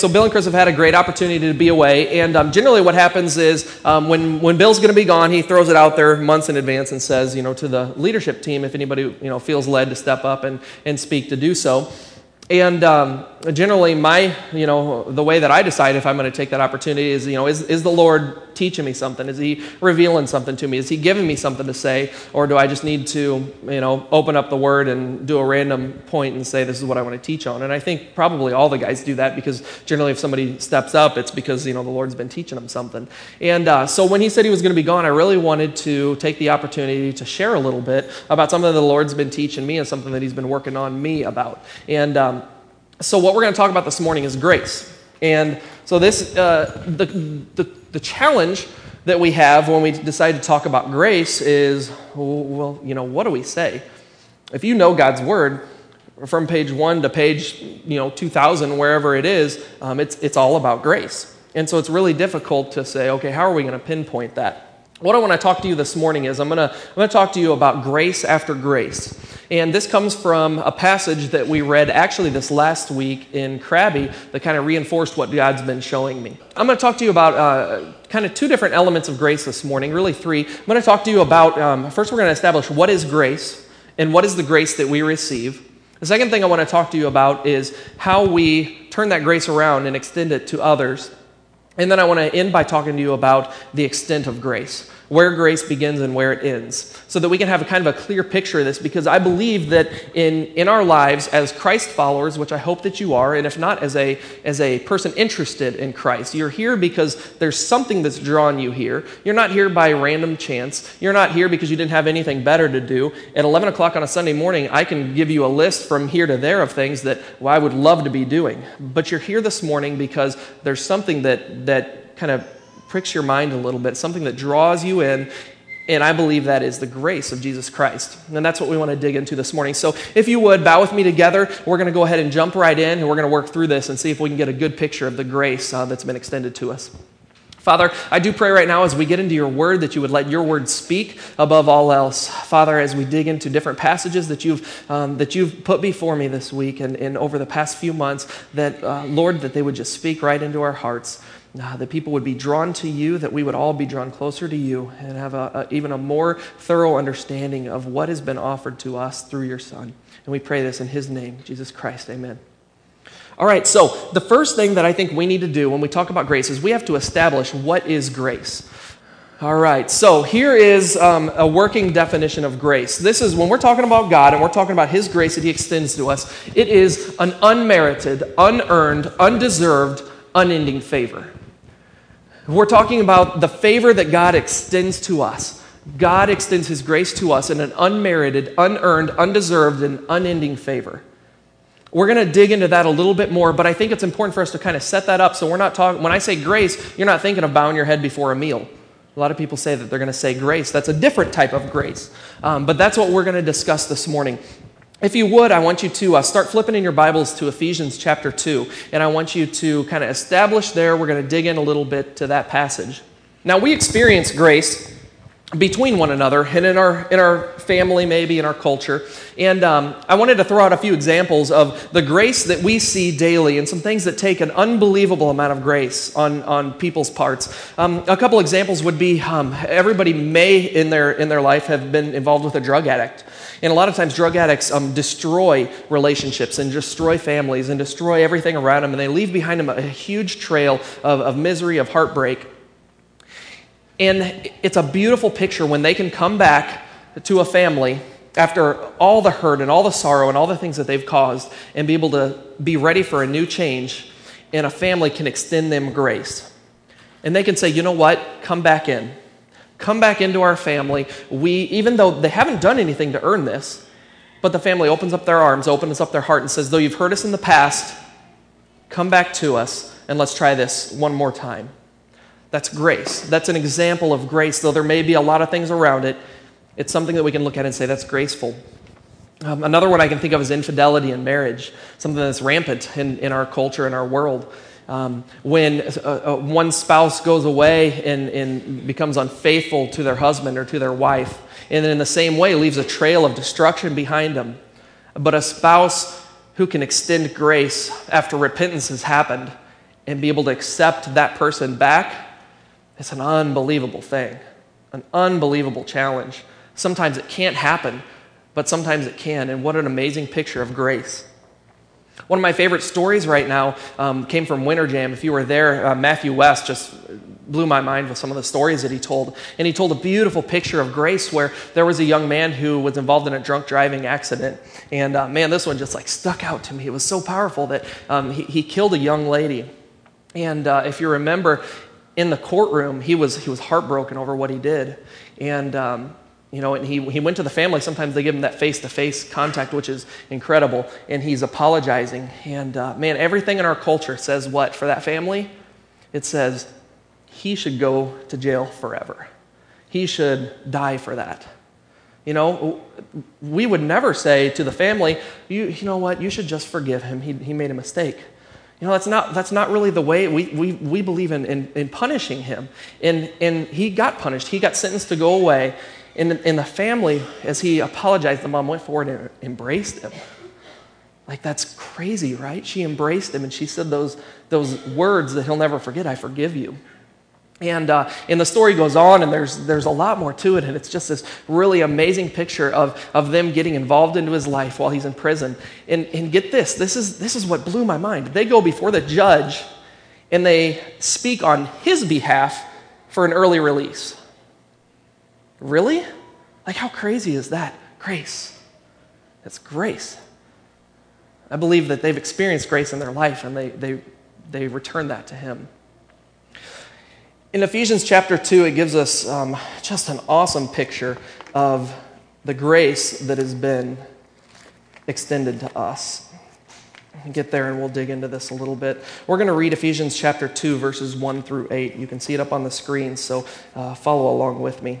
so Bill and Chris have had a great opportunity to be away, and um, generally what happens is um, when, when Bill's going to be gone, he throws it out there months in advance and says, you know, to the leadership team, if anybody, you know, feels led to step up and, and speak to do so. And um, generally, my, you know, the way that I decide if I'm going to take that opportunity is, you know, is, is the Lord teaching me something? Is He revealing something to me? Is He giving me something to say? Or do I just need to, you know, open up the Word and do a random point and say, this is what I want to teach on? And I think probably all the guys do that because generally, if somebody steps up, it's because, you know, the Lord's been teaching them something. And uh, so when He said He was going to be gone, I really wanted to take the opportunity to share a little bit about something that the Lord's been teaching me and something that He's been working on me about. And, um, so, what we're going to talk about this morning is grace. And so, this, uh, the, the, the challenge that we have when we decide to talk about grace is well, you know, what do we say? If you know God's word, from page one to page you know 2000 wherever it is um, it's, it's all about grace and so it's really difficult to say okay how are we going to pinpoint that what i want to talk to you this morning is i'm going to i'm going to talk to you about grace after grace and this comes from a passage that we read actually this last week in Crabby that kind of reinforced what God's been showing me. I'm going to talk to you about uh, kind of two different elements of grace this morning, really three. I'm going to talk to you about um, first, we're going to establish what is grace and what is the grace that we receive. The second thing I want to talk to you about is how we turn that grace around and extend it to others. And then I want to end by talking to you about the extent of grace where grace begins and where it ends, so that we can have a kind of a clear picture of this. Because I believe that in, in our lives as Christ followers, which I hope that you are, and if not as a, as a person interested in Christ, you're here because there's something that's drawn you here. You're not here by random chance. You're not here because you didn't have anything better to do. At 11 o'clock on a Sunday morning, I can give you a list from here to there of things that well, I would love to be doing. But you're here this morning because there's something that, that kind of pricks your mind a little bit, something that draws you in. And I believe that is the grace of Jesus Christ. And that's what we want to dig into this morning. So, if you would, bow with me together. We're going to go ahead and jump right in, and we're going to work through this and see if we can get a good picture of the grace uh, that's been extended to us. Father, I do pray right now as we get into your word that you would let your word speak above all else. Father, as we dig into different passages that you've, um, that you've put before me this week and, and over the past few months, that, uh, Lord, that they would just speak right into our hearts uh, that people would be drawn to you, that we would all be drawn closer to you, and have a, a, even a more thorough understanding of what has been offered to us through your Son. And we pray this in His name, Jesus Christ. Amen. All right, so the first thing that I think we need to do when we talk about grace is we have to establish what is grace. All right, so here is um, a working definition of grace. This is when we're talking about God and we're talking about His grace that He extends to us, it is an unmerited, unearned, undeserved, unending favor. We're talking about the favor that God extends to us. God extends His grace to us in an unmerited, unearned, undeserved, and unending favor. We're going to dig into that a little bit more, but I think it's important for us to kind of set that up so we're not talking, when I say grace, you're not thinking of bowing your head before a meal. A lot of people say that they're going to say grace. That's a different type of grace. Um, but that's what we're going to discuss this morning. If you would, I want you to uh, start flipping in your Bibles to Ephesians chapter 2, and I want you to kind of establish there. We're going to dig in a little bit to that passage. Now, we experience grace between one another and in our, in our family, maybe in our culture. And um, I wanted to throw out a few examples of the grace that we see daily and some things that take an unbelievable amount of grace on, on people's parts. Um, a couple examples would be um, everybody may in their, in their life have been involved with a drug addict. And a lot of times, drug addicts um, destroy relationships and destroy families and destroy everything around them, and they leave behind them a huge trail of, of misery, of heartbreak. And it's a beautiful picture when they can come back to a family after all the hurt and all the sorrow and all the things that they've caused and be able to be ready for a new change, and a family can extend them grace. And they can say, you know what, come back in come back into our family. We, even though they haven't done anything to earn this, but the family opens up their arms, opens up their heart, and says, Though you've hurt us in the past, come back to us and let's try this one more time. That's grace. That's an example of grace, though there may be a lot of things around it. It's something that we can look at and say, That's graceful. Um, another one I can think of is infidelity in marriage, something that's rampant in, in our culture, in our world. Um, when uh, uh, one spouse goes away and, and becomes unfaithful to their husband or to their wife, and in the same way leaves a trail of destruction behind them. But a spouse who can extend grace after repentance has happened and be able to accept that person back, it's an unbelievable thing, an unbelievable challenge. Sometimes it can't happen, but sometimes it can. And what an amazing picture of grace. One of my favorite stories right now um, came from Winter Jam. If you were there, uh, Matthew West just blew my mind with some of the stories that he told. And he told a beautiful picture of grace where there was a young man who was involved in a drunk driving accident. And uh, man, this one just like stuck out to me. It was so powerful that um, he, he, killed a young lady. And uh, if you remember, in the courtroom, he was, he was heartbroken over what he did. And um, you know, and he, he went to the family. Sometimes they give him that face to face contact, which is incredible. And he's apologizing. And uh, man, everything in our culture says what for that family? It says he should go to jail forever. He should die for that. You know, we would never say to the family, you, you know what, you should just forgive him. He, he made a mistake. You know, that's not, that's not really the way we, we, we believe in, in, in punishing him. And, and he got punished, he got sentenced to go away. And, and the family, as he apologized, the mom went forward and embraced him. Like, that's crazy, right? She embraced him and she said those, those words that he'll never forget I forgive you. And, uh, and the story goes on, and there's, there's a lot more to it, and it's just this really amazing picture of, of them getting involved into his life while he's in prison. And, and get this this is, this is what blew my mind. They go before the judge and they speak on his behalf for an early release. Really? Like, how crazy is that? Grace. It's grace. I believe that they've experienced grace in their life and they, they, they return that to Him. In Ephesians chapter 2, it gives us um, just an awesome picture of the grace that has been extended to us. Get there and we'll dig into this a little bit. We're going to read Ephesians chapter 2, verses 1 through 8. You can see it up on the screen, so uh, follow along with me.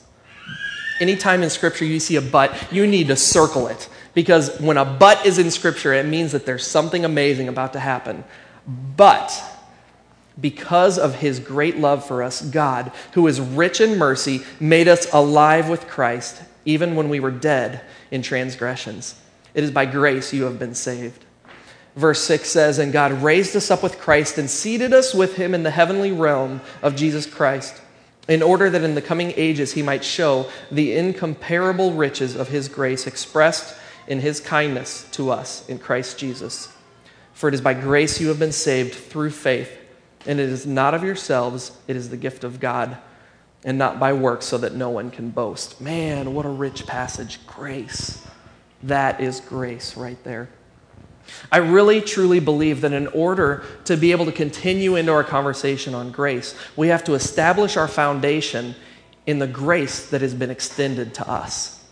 anytime in Scripture you see a but, you need to circle it. Because when a but is in Scripture, it means that there's something amazing about to happen. But because of his great love for us, God, who is rich in mercy, made us alive with Christ, even when we were dead in transgressions. It is by grace you have been saved. Verse 6 says, And God raised us up with Christ and seated us with him in the heavenly realm of Jesus Christ in order that in the coming ages he might show the incomparable riches of his grace expressed in his kindness to us in Christ Jesus. For it is by grace you have been saved through faith, and it is not of yourselves, it is the gift of God, and not by works, so that no one can boast. Man, what a rich passage. Grace. That is grace right there. I really truly believe that in order to be able to continue into our conversation on grace, we have to establish our foundation in the grace that has been extended to us.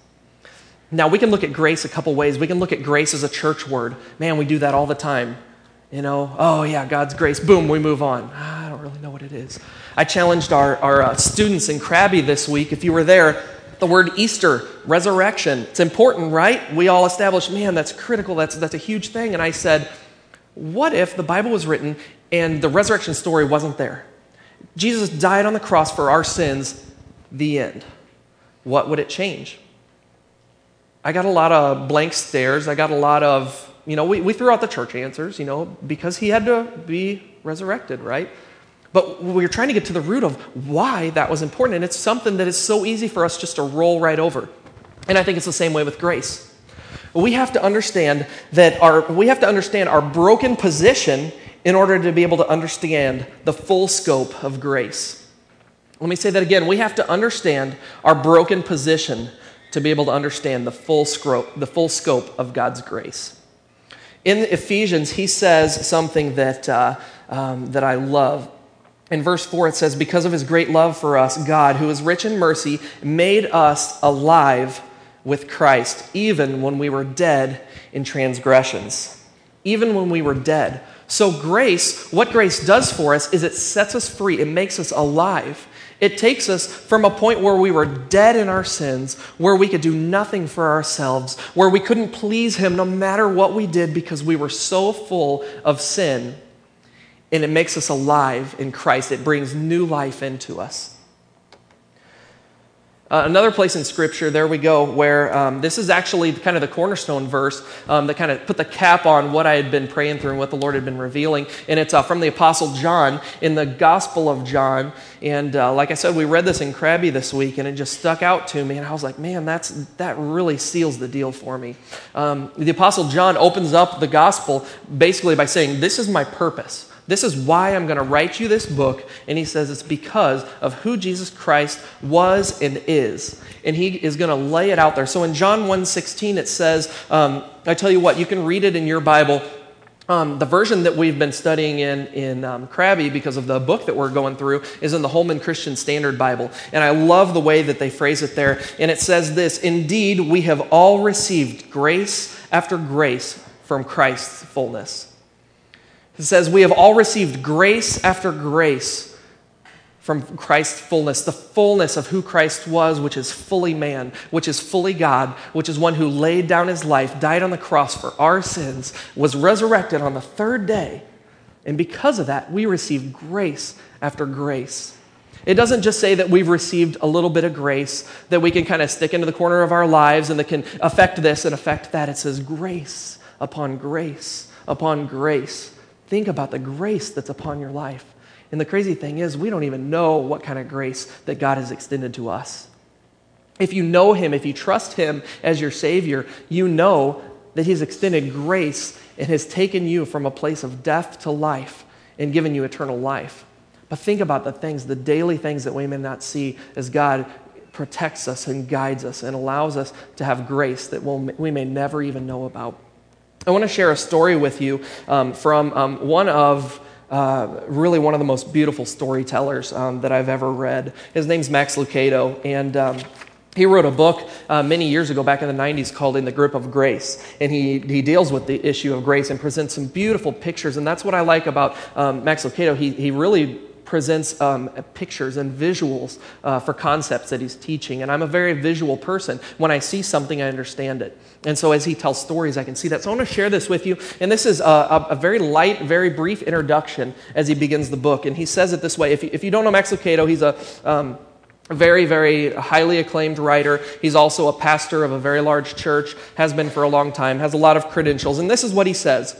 Now, we can look at grace a couple ways. We can look at grace as a church word. Man, we do that all the time. You know, oh yeah, God's grace. Boom, we move on. I don't really know what it is. I challenged our, our uh, students in Crabby this week. If you were there, the word Easter, resurrection. It's important, right? We all established, man, that's critical. That's, that's a huge thing. And I said, what if the Bible was written and the resurrection story wasn't there? Jesus died on the cross for our sins, the end. What would it change? I got a lot of blank stares. I got a lot of, you know, we, we threw out the church answers, you know, because he had to be resurrected, right? But we're trying to get to the root of why that was important. And it's something that is so easy for us just to roll right over. And I think it's the same way with grace. We have to understand that our, we have to understand our broken position in order to be able to understand the full scope of grace. Let me say that again. We have to understand our broken position to be able to understand the full scope, the full scope of God's grace. In Ephesians, he says something that, uh, um, that I love. In verse 4, it says, Because of his great love for us, God, who is rich in mercy, made us alive with Christ, even when we were dead in transgressions. Even when we were dead. So, grace, what grace does for us is it sets us free, it makes us alive. It takes us from a point where we were dead in our sins, where we could do nothing for ourselves, where we couldn't please Him no matter what we did because we were so full of sin. And it makes us alive in Christ. It brings new life into us. Uh, another place in Scripture, there we go, where um, this is actually kind of the cornerstone verse um, that kind of put the cap on what I had been praying through and what the Lord had been revealing. And it's uh, from the Apostle John in the Gospel of John. And uh, like I said, we read this in Krabby this week, and it just stuck out to me. And I was like, man, that's, that really seals the deal for me. Um, the Apostle John opens up the Gospel basically by saying, This is my purpose. This is why I'm going to write you this book. And he says it's because of who Jesus Christ was and is. And he is going to lay it out there. So in John 1.16, it says, um, I tell you what, you can read it in your Bible. Um, the version that we've been studying in, in um, because of the book that we're going through is in the Holman Christian Standard Bible. And I love the way that they phrase it there. And it says this Indeed, we have all received grace after grace from Christ's fullness. It says, We have all received grace after grace from Christ's fullness, the fullness of who Christ was, which is fully man, which is fully God, which is one who laid down his life, died on the cross for our sins, was resurrected on the third day. And because of that, we receive grace after grace. It doesn't just say that we've received a little bit of grace that we can kind of stick into the corner of our lives and that can affect this and affect that. It says grace upon grace upon grace. Think about the grace that's upon your life. And the crazy thing is, we don't even know what kind of grace that God has extended to us. If you know Him, if you trust Him as your Savior, you know that He's extended grace and has taken you from a place of death to life and given you eternal life. But think about the things, the daily things that we may not see as God protects us and guides us and allows us to have grace that we'll, we may never even know about. I want to share a story with you um, from um, one of uh, really one of the most beautiful storytellers um, that I've ever read. His name's Max Lucado, and um, he wrote a book uh, many years ago, back in the 90s, called In the Grip of Grace. And he, he deals with the issue of grace and presents some beautiful pictures. And that's what I like about um, Max Lucado. He, he really presents um, pictures and visuals uh, for concepts that he's teaching. And I'm a very visual person. When I see something, I understand it. And so as he tells stories, I can see that. So I want to share this with you. And this is a, a, a very light, very brief introduction as he begins the book. And he says it this way if you, if you don't know Max Lucado, he's a. Um, very, very highly acclaimed writer. He's also a pastor of a very large church, has been for a long time, has a lot of credentials. And this is what he says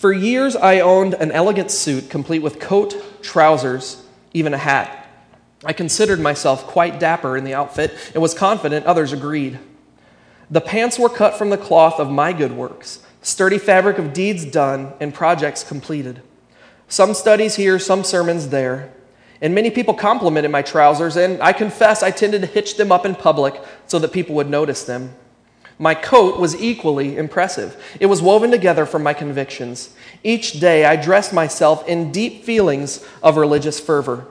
for years, I owned an elegant suit complete with coat, trousers, even a hat. I considered myself quite dapper in the outfit and was confident others agreed. The pants were cut from the cloth of my good works, sturdy fabric of deeds done and projects completed. Some studies here, some sermons there. And many people complimented my trousers, and I confess I tended to hitch them up in public so that people would notice them. My coat was equally impressive. It was woven together from my convictions. Each day I dressed myself in deep feelings of religious fervor.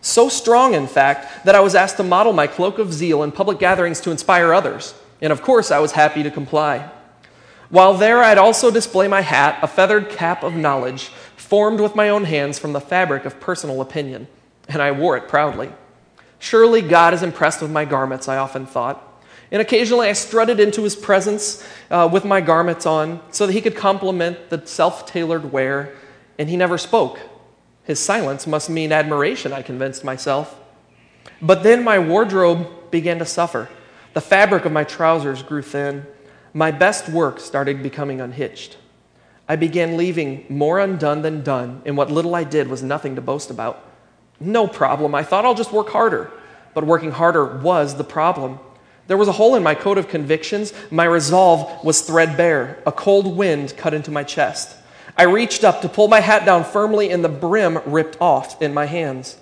So strong, in fact, that I was asked to model my cloak of zeal in public gatherings to inspire others. And of course, I was happy to comply. While there, I'd also display my hat, a feathered cap of knowledge, formed with my own hands from the fabric of personal opinion. And I wore it proudly. Surely God is impressed with my garments, I often thought. And occasionally I strutted into his presence uh, with my garments on so that he could compliment the self tailored wear, and he never spoke. His silence must mean admiration, I convinced myself. But then my wardrobe began to suffer. The fabric of my trousers grew thin. My best work started becoming unhitched. I began leaving more undone than done, and what little I did was nothing to boast about. No problem. I thought I'll just work harder. But working harder was the problem. There was a hole in my coat of convictions. My resolve was threadbare. A cold wind cut into my chest. I reached up to pull my hat down firmly, and the brim ripped off in my hands.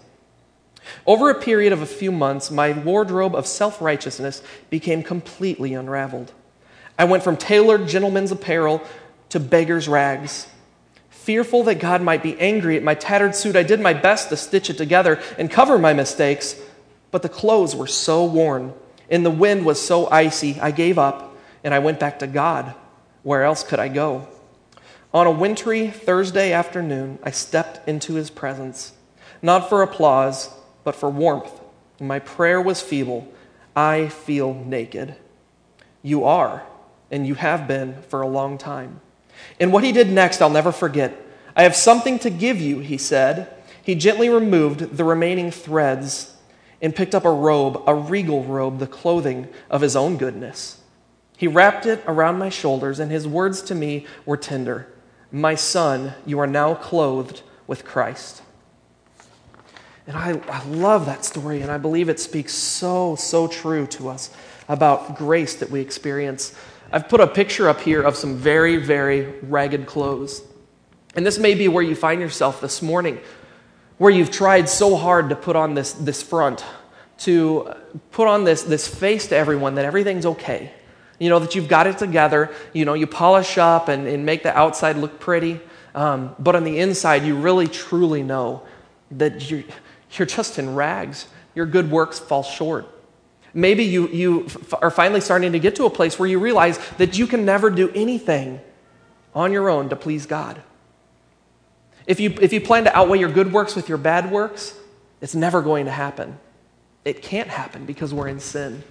Over a period of a few months, my wardrobe of self righteousness became completely unraveled. I went from tailored gentleman's apparel to beggar's rags. Fearful that God might be angry at my tattered suit, I did my best to stitch it together and cover my mistakes, but the clothes were so worn and the wind was so icy, I gave up and I went back to God. Where else could I go? On a wintry Thursday afternoon, I stepped into his presence, not for applause, but for warmth. My prayer was feeble. I feel naked. You are, and you have been for a long time. And what he did next, I'll never forget. I have something to give you, he said. He gently removed the remaining threads and picked up a robe, a regal robe, the clothing of his own goodness. He wrapped it around my shoulders, and his words to me were tender My son, you are now clothed with Christ. And I, I love that story, and I believe it speaks so, so true to us about grace that we experience. I've put a picture up here of some very, very ragged clothes. And this may be where you find yourself this morning, where you've tried so hard to put on this, this front, to put on this, this face to everyone that everything's okay. You know, that you've got it together. You know, you polish up and, and make the outside look pretty. Um, but on the inside, you really truly know that you're, you're just in rags. Your good works fall short. Maybe you, you are finally starting to get to a place where you realize that you can never do anything on your own to please God. If you, if you plan to outweigh your good works with your bad works, it's never going to happen. It can't happen because we're in sin.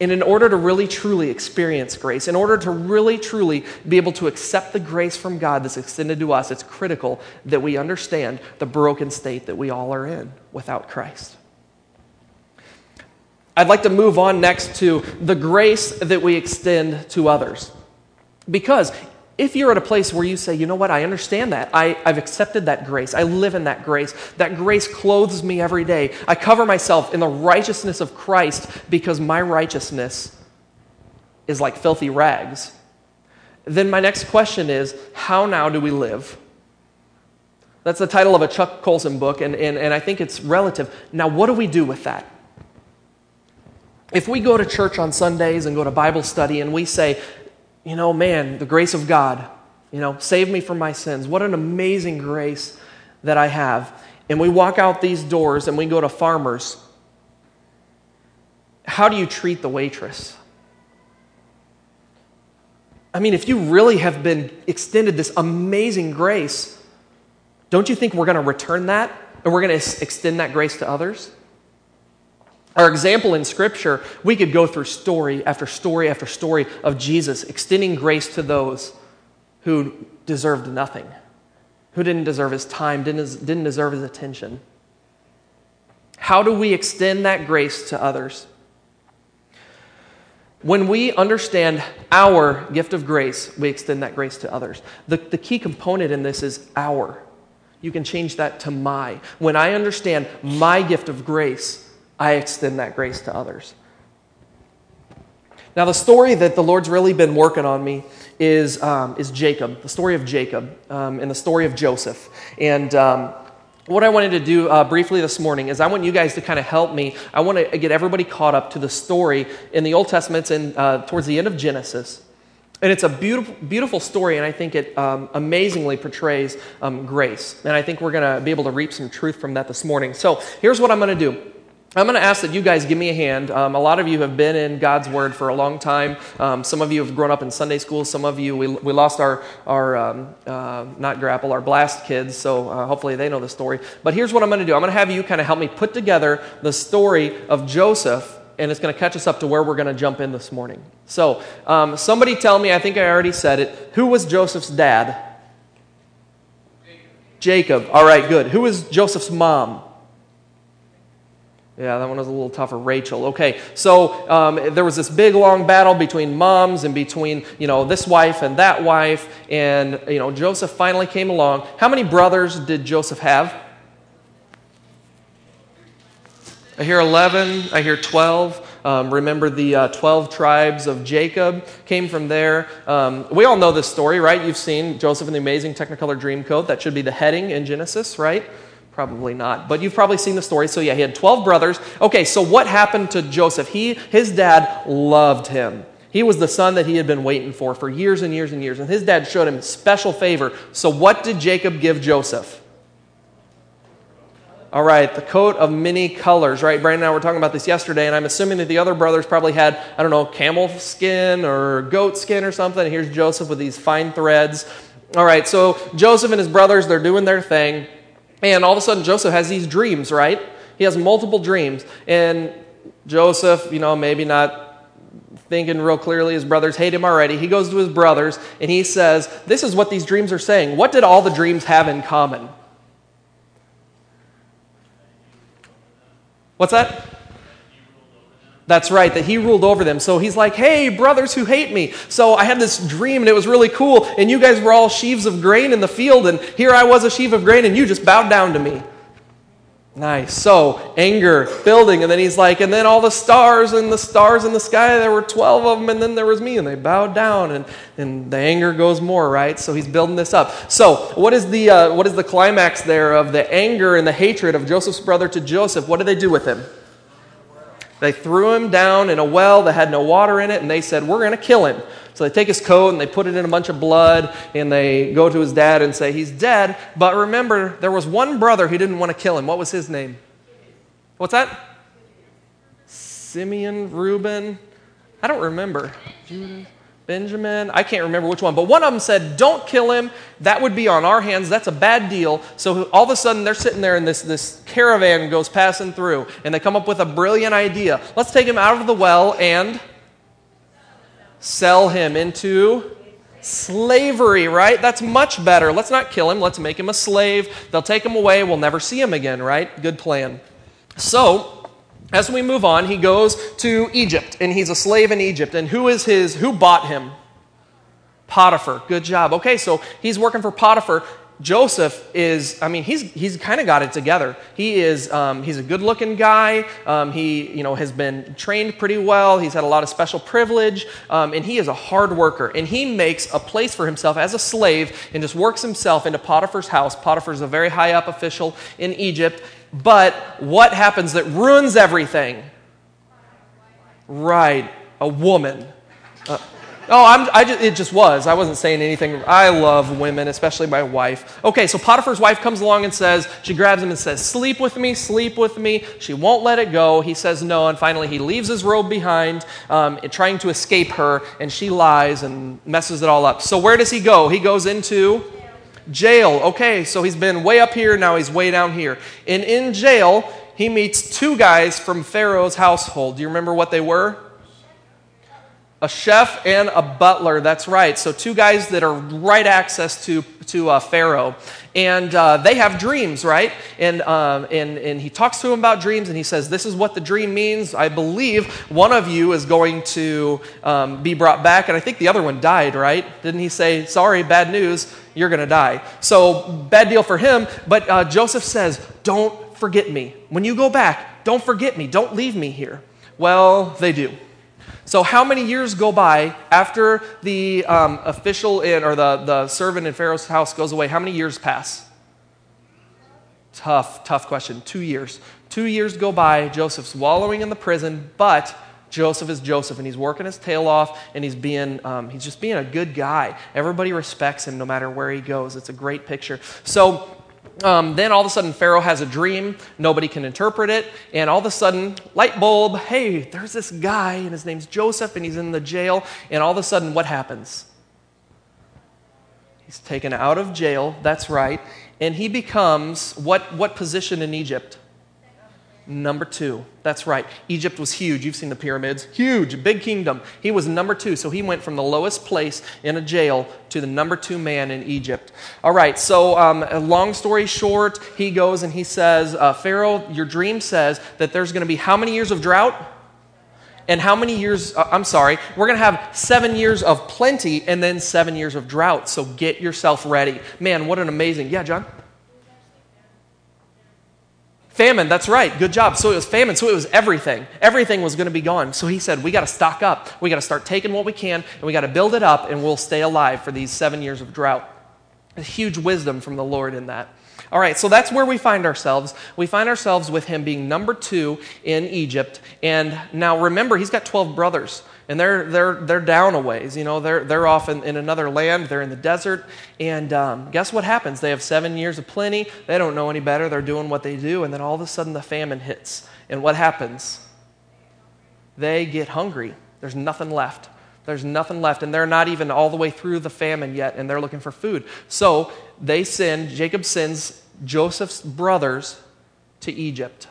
And in order to really truly experience grace, in order to really truly be able to accept the grace from God that's extended to us, it's critical that we understand the broken state that we all are in without Christ. I'd like to move on next to the grace that we extend to others. Because if you're at a place where you say, you know what, I understand that. I, have accepted that grace. I live in that grace. That grace clothes me every day. I cover myself in the righteousness of Christ because my righteousness is like filthy rags. Then my next question is, how now do we live? That's the title of a Chuck Colson book, and, and, and I think it's relative. Now, what do we do with that? If we go to church on Sundays and go to Bible study and we say, you know, man, the grace of God, you know, save me from my sins. What an amazing grace that I have. And we walk out these doors and we go to farmers. How do you treat the waitress? I mean, if you really have been extended this amazing grace, don't you think we're going to return that and we're going to extend that grace to others? Our example in Scripture, we could go through story after story after story of Jesus extending grace to those who deserved nothing, who didn't deserve his time, didn't, didn't deserve his attention. How do we extend that grace to others? When we understand our gift of grace, we extend that grace to others. The, the key component in this is our. You can change that to my. When I understand my gift of grace, I extend that grace to others. Now, the story that the Lord's really been working on me is, um, is Jacob, the story of Jacob um, and the story of Joseph. And um, what I wanted to do uh, briefly this morning is I want you guys to kind of help me. I want to get everybody caught up to the story in the Old Testament and uh, towards the end of Genesis. And it's a beautiful, beautiful story, and I think it um, amazingly portrays um, grace. And I think we're going to be able to reap some truth from that this morning. So here's what I'm going to do. I'm going to ask that you guys give me a hand. Um, a lot of you have been in God's Word for a long time. Um, some of you have grown up in Sunday school. Some of you, we, we lost our, our um, uh, not grapple, our blast kids, so uh, hopefully they know the story. But here's what I'm going to do I'm going to have you kind of help me put together the story of Joseph, and it's going to catch us up to where we're going to jump in this morning. So, um, somebody tell me, I think I already said it, who was Joseph's dad? Jacob. All right, good. Who was Joseph's mom? Yeah, that one was a little tougher. Rachel. Okay, so um, there was this big long battle between moms and between you know this wife and that wife, and you know Joseph finally came along. How many brothers did Joseph have? I hear 11. I hear 12. Um, remember the uh, 12 tribes of Jacob came from there. Um, we all know this story, right? You've seen Joseph in the Amazing Technicolor Dreamcoat. That should be the heading in Genesis, right? Probably not, but you've probably seen the story. So, yeah, he had 12 brothers. Okay, so what happened to Joseph? He, his dad loved him. He was the son that he had been waiting for for years and years and years, and his dad showed him special favor. So, what did Jacob give Joseph? All right, the coat of many colors, right? Brandon and I were talking about this yesterday, and I'm assuming that the other brothers probably had, I don't know, camel skin or goat skin or something. Here's Joseph with these fine threads. All right, so Joseph and his brothers, they're doing their thing, and all of a sudden Joseph has these dreams, right? He has multiple dreams, and Joseph, you know, maybe not thinking real clearly. His brothers hate him already. He goes to his brothers and he says, This is what these dreams are saying. What did all the dreams have in common? What's that? That's right, that he ruled over them. So he's like, hey, brothers who hate me. So I had this dream and it was really cool, and you guys were all sheaves of grain in the field, and here I was a sheaf of grain, and you just bowed down to me. Nice. So anger building, and then he's like, and then all the stars and the stars in the sky, there were 12 of them, and then there was me, and they bowed down, and, and the anger goes more, right? So he's building this up. So what is the uh, what is the climax there of the anger and the hatred of Joseph's brother to Joseph? What do they do with him? They threw him down in a well that had no water in it, and they said, We're going to kill him. So they take his coat and they put it in a bunch of blood, and they go to his dad and say, He's dead. But remember, there was one brother who didn't want to kill him. What was his name? What's that? Simeon, Reuben. I don't remember. Benjamin, I can't remember which one, but one of them said, Don't kill him. That would be on our hands. That's a bad deal. So all of a sudden, they're sitting there, and this, this caravan goes passing through, and they come up with a brilliant idea. Let's take him out of the well and sell him into slavery, right? That's much better. Let's not kill him. Let's make him a slave. They'll take him away. We'll never see him again, right? Good plan. So, as we move on, he goes to Egypt, and he's a slave in Egypt. And who is his, who bought him? Potiphar. Good job. Okay, so he's working for Potiphar. Joseph is, I mean, he's, he's kind of got it together. He is, um, he's a good looking guy. Um, he, you know, has been trained pretty well. He's had a lot of special privilege. Um, and he is a hard worker. And he makes a place for himself as a slave and just works himself into Potiphar's house. Potiphar's a very high up official in Egypt. But what happens that ruins everything? Right, a woman. Uh, oh, I'm, I just, it just was. I wasn't saying anything. I love women, especially my wife. Okay, so Potiphar's wife comes along and says, she grabs him and says, Sleep with me, sleep with me. She won't let it go. He says no, and finally he leaves his robe behind, um, trying to escape her, and she lies and messes it all up. So where does he go? He goes into Jail. Okay, so he's been way up here, now he's way down here. And in jail, he meets two guys from Pharaoh's household. Do you remember what they were? A chef and a butler, that's right. So, two guys that are right access to, to uh, Pharaoh. And uh, they have dreams, right? And, um, and, and he talks to them about dreams and he says, This is what the dream means. I believe one of you is going to um, be brought back. And I think the other one died, right? Didn't he say, Sorry, bad news, you're going to die? So, bad deal for him. But uh, Joseph says, Don't forget me. When you go back, don't forget me. Don't leave me here. Well, they do. So, how many years go by after the um, official in, or the, the servant in Pharaoh's house goes away? How many years pass? Tough, tough question. Two years. Two years go by. Joseph's wallowing in the prison, but Joseph is Joseph, and he's working his tail off, and he's being, um, he's just being a good guy. Everybody respects him no matter where he goes. It's a great picture. So, um, then all of a sudden, Pharaoh has a dream. Nobody can interpret it. And all of a sudden, light bulb hey, there's this guy, and his name's Joseph, and he's in the jail. And all of a sudden, what happens? He's taken out of jail, that's right. And he becomes what, what position in Egypt? Number two. That's right. Egypt was huge. You've seen the pyramids. Huge, big kingdom. He was number two. So he went from the lowest place in a jail to the number two man in Egypt. All right. So, um, long story short, he goes and he says, uh, Pharaoh, your dream says that there's going to be how many years of drought? And how many years? Uh, I'm sorry. We're going to have seven years of plenty and then seven years of drought. So get yourself ready. Man, what an amazing. Yeah, John? Famine, that's right. Good job. So it was famine. So it was everything. Everything was going to be gone. So he said, We got to stock up. We got to start taking what we can and we got to build it up and we'll stay alive for these seven years of drought. A huge wisdom from the Lord in that. All right, so that's where we find ourselves. We find ourselves with him being number two in Egypt. And now remember, he's got 12 brothers. And they're, they're, they're down a ways. You know, they're, they're off in, in another land, they're in the desert. And um, guess what happens? They have seven years of plenty. They don't know any better. They're doing what they do. And then all of a sudden the famine hits. And what happens? They get hungry. There's nothing left. There's nothing left, and they're not even all the way through the famine yet, and they're looking for food. So they send, Jacob sends Joseph's brothers to Egypt.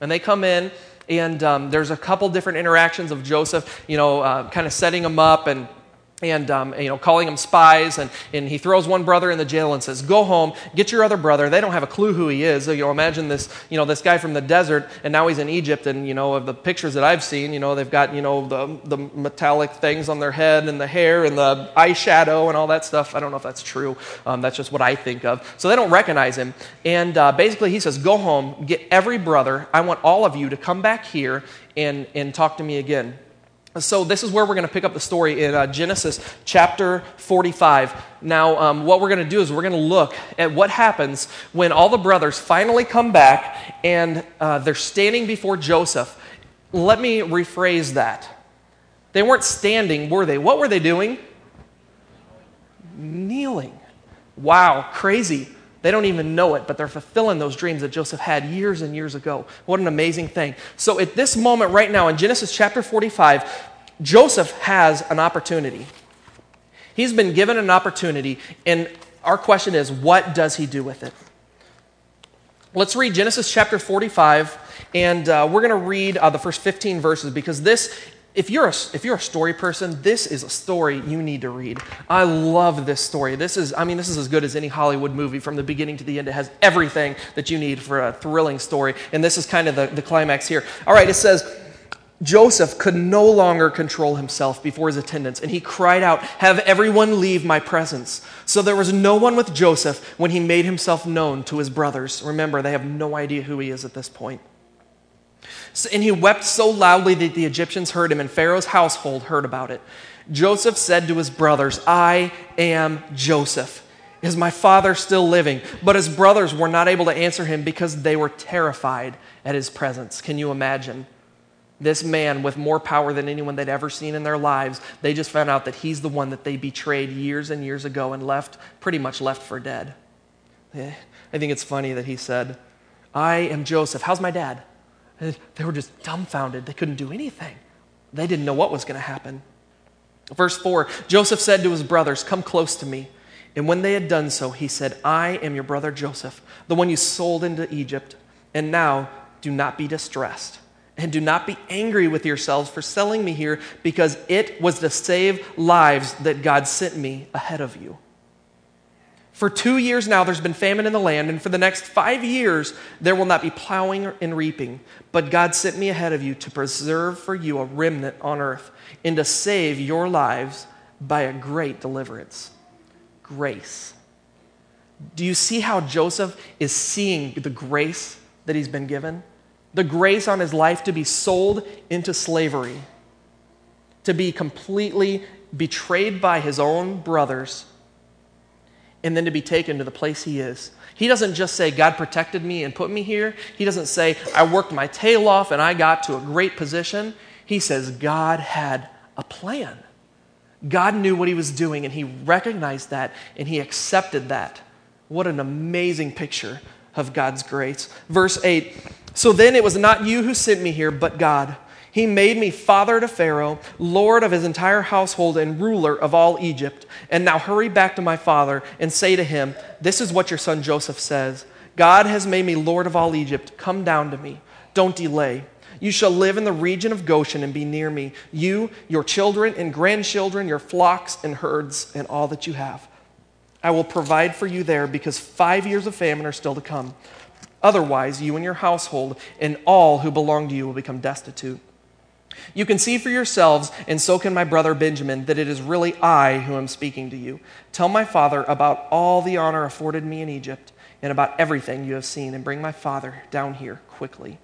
And they come in, and um, there's a couple different interactions of Joseph, you know, uh, kind of setting them up and and um, you know calling them spies and, and he throws one brother in the jail and says go home get your other brother. They don't have a clue who he is. So, you know imagine this you know this guy from the desert and now he's in egypt and you know of the pictures that i've seen you know they've got you know the, the metallic things on their head and the hair and the eyeshadow and all that stuff. I don't know if that's true. Um, that's just what i think of. So they don't recognize him. And uh, basically he says go home get every brother. I want all of you to come back here and, and talk to me again so, this is where we're going to pick up the story in uh, Genesis chapter 45. Now, um, what we're going to do is we're going to look at what happens when all the brothers finally come back and uh, they're standing before Joseph. Let me rephrase that. They weren't standing, were they? What were they doing? Kneeling. Wow, crazy. They don't even know it, but they're fulfilling those dreams that Joseph had years and years ago. What an amazing thing. So, at this moment right now in Genesis chapter 45, Joseph has an opportunity. He's been given an opportunity, and our question is what does he do with it? Let's read Genesis chapter 45, and uh, we're going to read uh, the first 15 verses because this if you're, a, if you're a story person, this is a story you need to read. I love this story. This is, I mean, this is as good as any Hollywood movie from the beginning to the end. It has everything that you need for a thrilling story. And this is kind of the, the climax here. All right, it says, Joseph could no longer control himself before his attendants, and he cried out, Have everyone leave my presence. So there was no one with Joseph when he made himself known to his brothers. Remember, they have no idea who he is at this point. And he wept so loudly that the Egyptians heard him, and Pharaoh's household heard about it. Joseph said to his brothers, I am Joseph. Is my father still living? But his brothers were not able to answer him because they were terrified at his presence. Can you imagine? This man with more power than anyone they'd ever seen in their lives, they just found out that he's the one that they betrayed years and years ago and left, pretty much left for dead. Eh, I think it's funny that he said, I am Joseph. How's my dad? They were just dumbfounded. They couldn't do anything. They didn't know what was going to happen. Verse 4 Joseph said to his brothers, Come close to me. And when they had done so, he said, I am your brother Joseph, the one you sold into Egypt. And now do not be distressed. And do not be angry with yourselves for selling me here, because it was to save lives that God sent me ahead of you. For two years now, there's been famine in the land, and for the next five years, there will not be plowing and reaping. But God sent me ahead of you to preserve for you a remnant on earth and to save your lives by a great deliverance. Grace. Do you see how Joseph is seeing the grace that he's been given? The grace on his life to be sold into slavery, to be completely betrayed by his own brothers and then to be taken to the place he is. He doesn't just say, God protected me and put me here. He doesn't say, I worked my tail off and I got to a great position. He says, God had a plan. God knew what he was doing and he recognized that and he accepted that. What an amazing picture of God's grace. Verse 8 So then it was not you who sent me here, but God. He made me father to Pharaoh, lord of his entire household, and ruler of all Egypt. And now hurry back to my father and say to him, This is what your son Joseph says God has made me lord of all Egypt. Come down to me. Don't delay. You shall live in the region of Goshen and be near me, you, your children and grandchildren, your flocks and herds, and all that you have. I will provide for you there because five years of famine are still to come. Otherwise, you and your household and all who belong to you will become destitute. You can see for yourselves, and so can my brother Benjamin, that it is really I who am speaking to you. Tell my father about all the honor afforded me in Egypt and about everything you have seen, and bring my father down here quickly.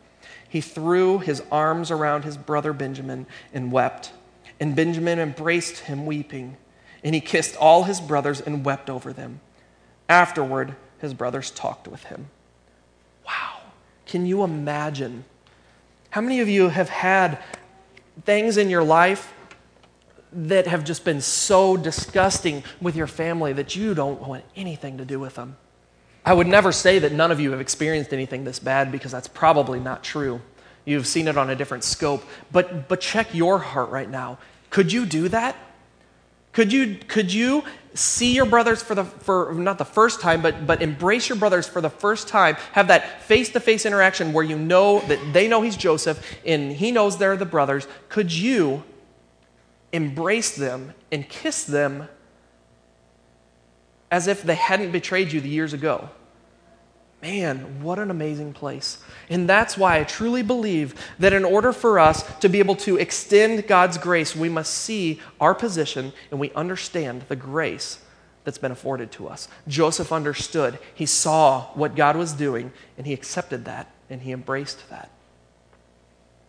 He threw his arms around his brother Benjamin and wept. And Benjamin embraced him, weeping. And he kissed all his brothers and wept over them. Afterward, his brothers talked with him. Wow. Can you imagine? How many of you have had things in your life that have just been so disgusting with your family that you don't want anything to do with them. I would never say that none of you have experienced anything this bad because that's probably not true. You've seen it on a different scope. But, but check your heart right now. Could you do that? Could you, could you see your brothers for the for not the first time, but but embrace your brothers for the first time? Have that face-to-face interaction where you know that they know he's Joseph and he knows they're the brothers. Could you embrace them and kiss them as if they hadn't betrayed you the years ago? Man, what an amazing place. And that's why I truly believe that in order for us to be able to extend God's grace, we must see our position and we understand the grace that's been afforded to us. Joseph understood. He saw what God was doing and he accepted that and he embraced that.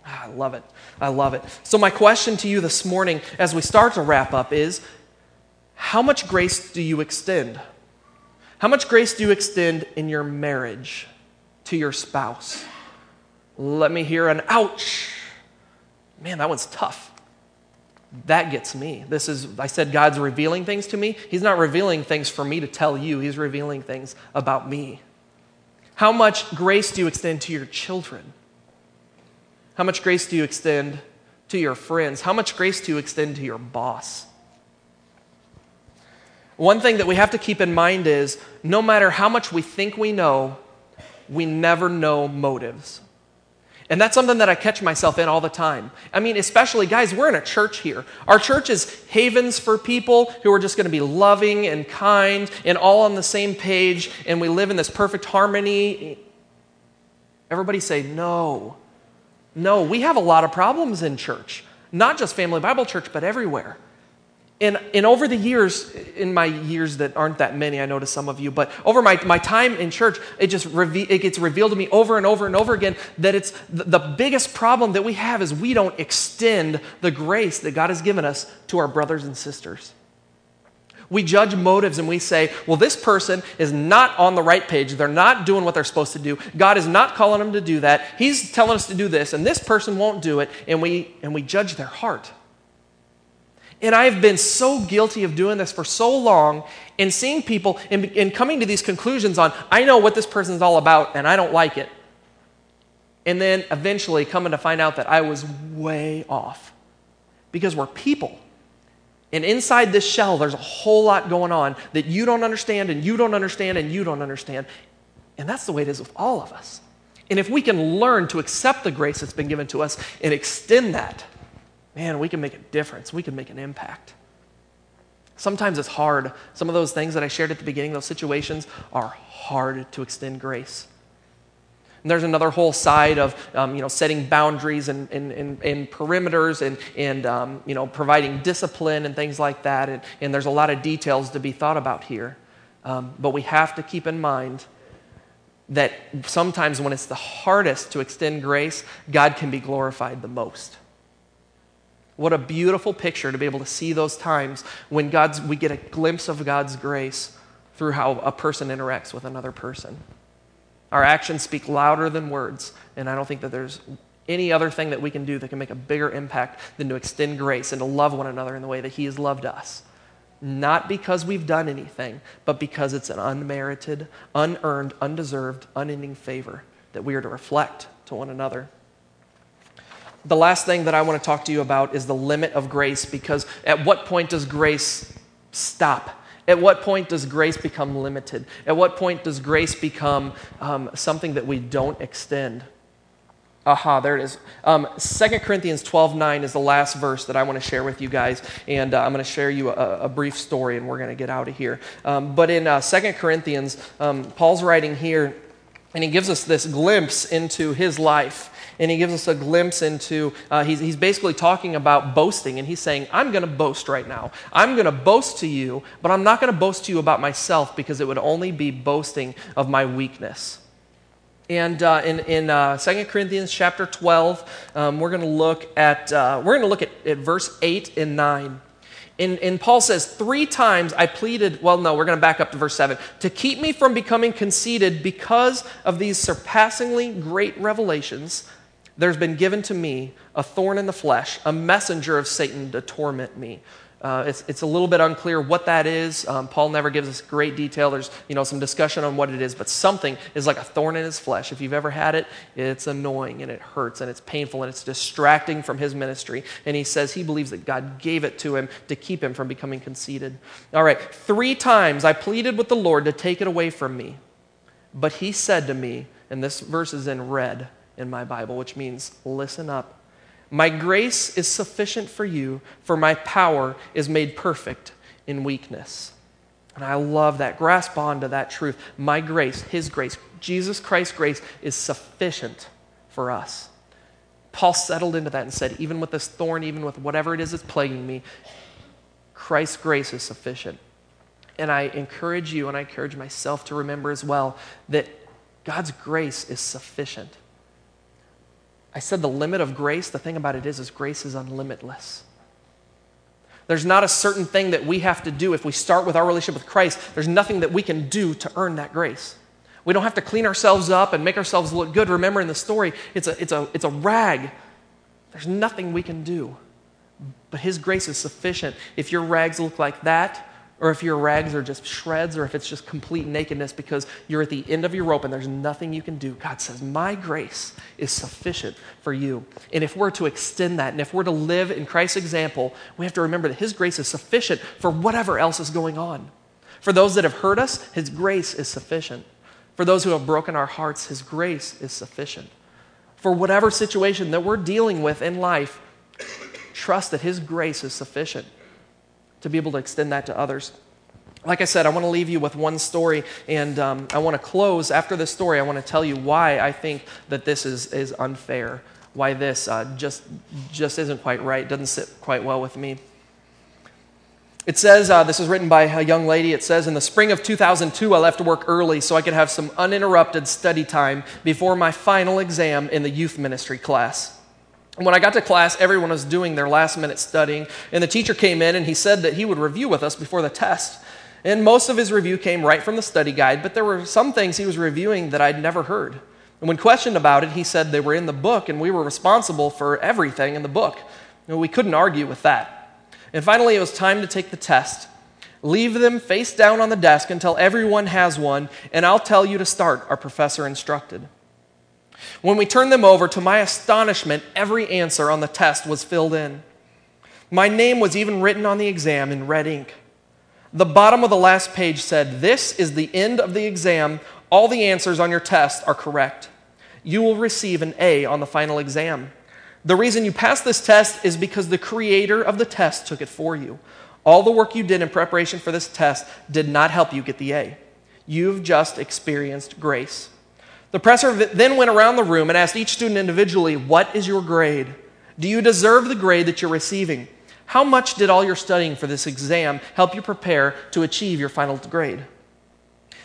Ah, I love it. I love it. So, my question to you this morning as we start to wrap up is how much grace do you extend? How much grace do you extend in your marriage to your spouse? Let me hear an ouch. Man, that one's tough. That gets me. This is, I said, God's revealing things to me. He's not revealing things for me to tell you, He's revealing things about me. How much grace do you extend to your children? How much grace do you extend to your friends? How much grace do you extend to your boss? One thing that we have to keep in mind is no matter how much we think we know, we never know motives. And that's something that I catch myself in all the time. I mean, especially, guys, we're in a church here. Our church is havens for people who are just going to be loving and kind and all on the same page, and we live in this perfect harmony. Everybody say, no. No, we have a lot of problems in church, not just Family Bible Church, but everywhere. And, and over the years, in my years that aren't that many, I know to some of you, but over my, my time in church, it just reve- it gets revealed to me over and over and over again that it's the, the biggest problem that we have is we don't extend the grace that God has given us to our brothers and sisters. We judge motives and we say, well, this person is not on the right page. They're not doing what they're supposed to do. God is not calling them to do that. He's telling us to do this, and this person won't do it, and we, and we judge their heart. And I've been so guilty of doing this for so long and seeing people and, and coming to these conclusions on, I know what this person's all about and I don't like it. And then eventually coming to find out that I was way off because we're people. And inside this shell, there's a whole lot going on that you don't understand, and you don't understand, and you don't understand. And that's the way it is with all of us. And if we can learn to accept the grace that's been given to us and extend that, man, we can make a difference. We can make an impact. Sometimes it's hard. Some of those things that I shared at the beginning, those situations, are hard to extend grace. And there's another whole side of um, you know, setting boundaries and, and, and, and perimeters and, and um, you know, providing discipline and things like that. And, and there's a lot of details to be thought about here. Um, but we have to keep in mind that sometimes when it's the hardest to extend grace, God can be glorified the most. What a beautiful picture to be able to see those times when God's, we get a glimpse of God's grace through how a person interacts with another person. Our actions speak louder than words, and I don't think that there's any other thing that we can do that can make a bigger impact than to extend grace and to love one another in the way that He has loved us. Not because we've done anything, but because it's an unmerited, unearned, undeserved, unending favor that we are to reflect to one another the last thing that I want to talk to you about is the limit of grace because at what point does grace stop? At what point does grace become limited? At what point does grace become um, something that we don't extend? Aha, there it is. Um, 2 Corinthians 12 9 is the last verse that I want to share with you guys. And uh, I'm going to share you a, a, brief story and we're going to get out of here. Um, but in uh, 2 Corinthians, um, Paul's writing here and he gives us this glimpse into his life and he gives us a glimpse into, uh, he's, he's basically talking about boasting, and he's saying, I'm going to boast right now. I'm going to boast to you, but I'm not going to boast to you about myself because it would only be boasting of my weakness. And uh, in, in uh, 2 Corinthians chapter 12, um, we're going to look at, uh, we're going to look at, at verse 8 and 9. And, and, Paul says, Three times I pleaded, well, no, we're going to back up to verse 7, to keep me from becoming conceited because of these surpassingly great revelations. there's been given to me a thorn in the flesh, a messenger of Satan to torment me. Uh, it's, it's a little bit unclear what that is. Um, Paul never gives us great detail. There's you know, some discussion on what it is, but something is like a thorn in his flesh. If you've ever had it, it's annoying and it hurts and it's painful and it's distracting from his ministry. And he says he believes that God gave it to him to keep him from becoming conceited. All right, three times I pleaded with the Lord to take it away from me. But he said to me, and this verse is in red in my Bible, which means listen up. My grace is sufficient for you, for my power is made perfect in weakness. And I love that. Grasp onto that truth. My grace, His grace, Jesus Christ's grace is sufficient for us. Paul settled into that and said, even with this thorn, even with whatever it is that's plaguing me, Christ's grace is sufficient. And I encourage you and I encourage myself to remember as well that God's grace is sufficient. I said the limit of grace, the thing about it is, is grace is unlimitless. There's not a certain thing that we have to do. If we start with our relationship with Christ, there's nothing that we can do to earn that grace. We don't have to clean ourselves up and make ourselves look good. Remember in the story, it's a, it's a, it's a rag. There's nothing we can do. But His grace is sufficient. If your rags look like that, or if your rags are just shreds, or if it's just complete nakedness because you're at the end of your rope and there's nothing you can do, God says, My grace is sufficient for you. And if we're to extend that, and if we're to live in Christ's example, we have to remember that His grace is sufficient for whatever else is going on. For those that have hurt us, His grace is sufficient. For those who have broken our hearts, His grace is sufficient. For whatever situation that we're dealing with in life, trust that His grace is sufficient to be able to extend that to others. Like I said, I want to leave you with one story, and um, I want to close after this story. I want to tell you why I think that this is, is unfair, why this uh, just, just isn't quite right, doesn't sit quite well with me. It says, uh, this is written by a young lady. It says, In the spring of 2002, I left work early so I could have some uninterrupted study time before my final exam in the youth ministry class. When I got to class, everyone was doing their last minute studying, and the teacher came in and he said that he would review with us before the test. And most of his review came right from the study guide, but there were some things he was reviewing that I'd never heard. And when questioned about it, he said they were in the book and we were responsible for everything in the book. And we couldn't argue with that. And finally, it was time to take the test. Leave them face down on the desk until everyone has one, and I'll tell you to start, our professor instructed. When we turned them over, to my astonishment, every answer on the test was filled in. My name was even written on the exam in red ink. The bottom of the last page said, This is the end of the exam. All the answers on your test are correct. You will receive an A on the final exam. The reason you passed this test is because the creator of the test took it for you. All the work you did in preparation for this test did not help you get the A. You've just experienced grace. The professor then went around the room and asked each student individually, What is your grade? Do you deserve the grade that you're receiving? How much did all your studying for this exam help you prepare to achieve your final grade?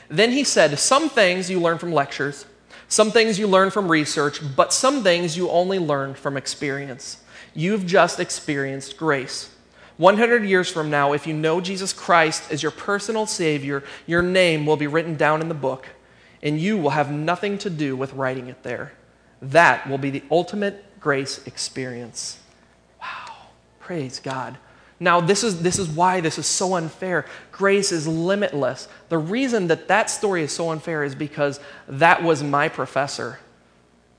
Then he said, Some things you learn from lectures, some things you learn from research, but some things you only learn from experience. You've just experienced grace. 100 years from now, if you know Jesus Christ as your personal Savior, your name will be written down in the book and you will have nothing to do with writing it there. That will be the ultimate grace experience. Wow. Praise God. Now, this is, this is why this is so unfair. Grace is limitless. The reason that that story is so unfair is because that was my professor,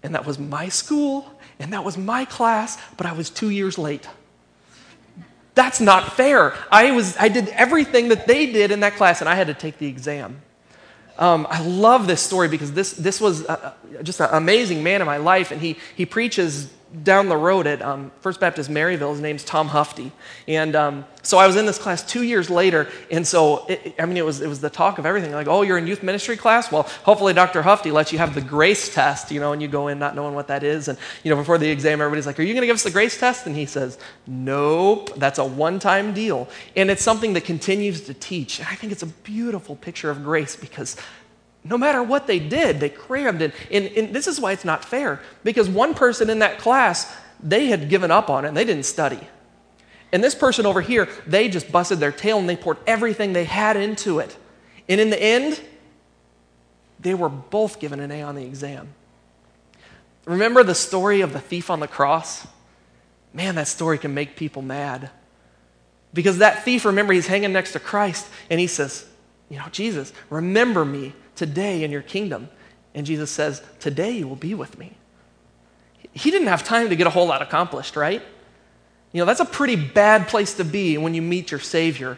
and that was my school, and that was my class, but I was two years late. That's not fair. I, was, I did everything that they did in that class, and I had to take the exam. Um, I love this story because this, this was a, just an amazing man in my life, and he, he preaches down the road at um, First Baptist Maryville. His name's Tom Hufty. And um, so I was in this class two years later. And so, it, I mean, it was, it was the talk of everything. Like, oh, you're in youth ministry class? Well, hopefully Dr. Hufty lets you have the grace test, you know, and you go in not knowing what that is. And, you know, before the exam, everybody's like, are you going to give us the grace test? And he says, nope, that's a one time deal. And it's something that continues to teach. And I think it's a beautiful picture of grace because no matter what they did, they crammed it. And, and, this is why it's not fair, because one person in that class, they had given up on it and they didn't study. And this person over here, they just busted their tail and they poured everything they had into it. And in the end, they were both given an A on the exam. Remember the story of the thief on the cross? Man, that story can make people mad. Because that thief, remember, he's hanging next to Christ and he says, You know, Jesus, remember me today in your kingdom. And Jesus says, Today you will be with me. He didn't have time to get a whole lot accomplished, right? You know, that's a pretty bad place to be when you meet your Savior.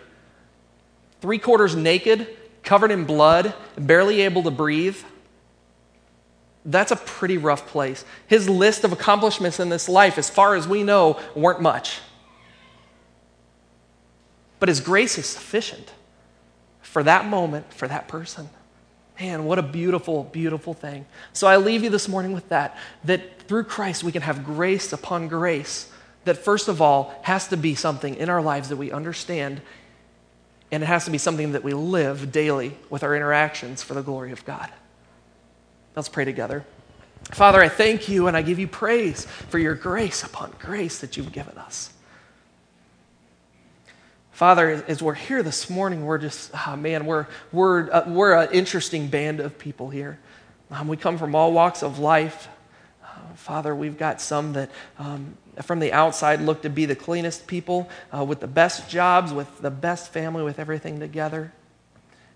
Three quarters naked, covered in blood, barely able to breathe. That's a pretty rough place. His list of accomplishments in this life, as far as we know, weren't much. But His grace is sufficient for that moment, for that person. Man, what a beautiful, beautiful thing. So I leave you this morning with that that through Christ we can have grace upon grace. That first of all has to be something in our lives that we understand, and it has to be something that we live daily with our interactions for the glory of God. Let's pray together. Father, I thank you and I give you praise for your grace upon grace that you've given us. Father, as we're here this morning, we're just, oh man, we're, we're, uh, we're an interesting band of people here. Um, we come from all walks of life. Uh, Father, we've got some that um, from the outside look to be the cleanest people uh, with the best jobs, with the best family, with everything together.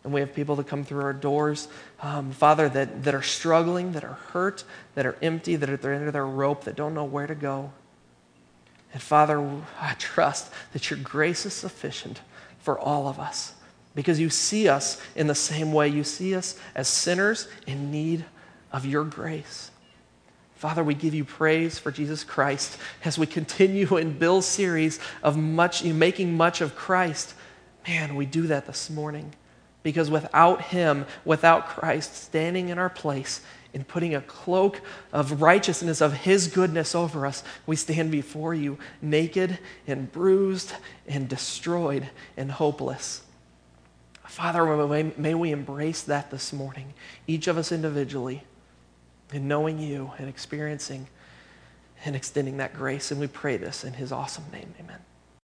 And we have people that come through our doors, um, Father, that, that are struggling, that are hurt, that are empty, that are at the end of their rope, that don't know where to go. And Father, I trust that your grace is sufficient for all of us because you see us in the same way. You see us as sinners in need of your grace. Father, we give you praise for Jesus Christ as we continue in Bill's series of much, making much of Christ. Man, we do that this morning because without Him, without Christ standing in our place, in putting a cloak of righteousness, of His goodness over us, we stand before you naked and bruised and destroyed and hopeless. Father, may we embrace that this morning, each of us individually, in knowing you and experiencing and extending that grace. And we pray this in His awesome name. Amen.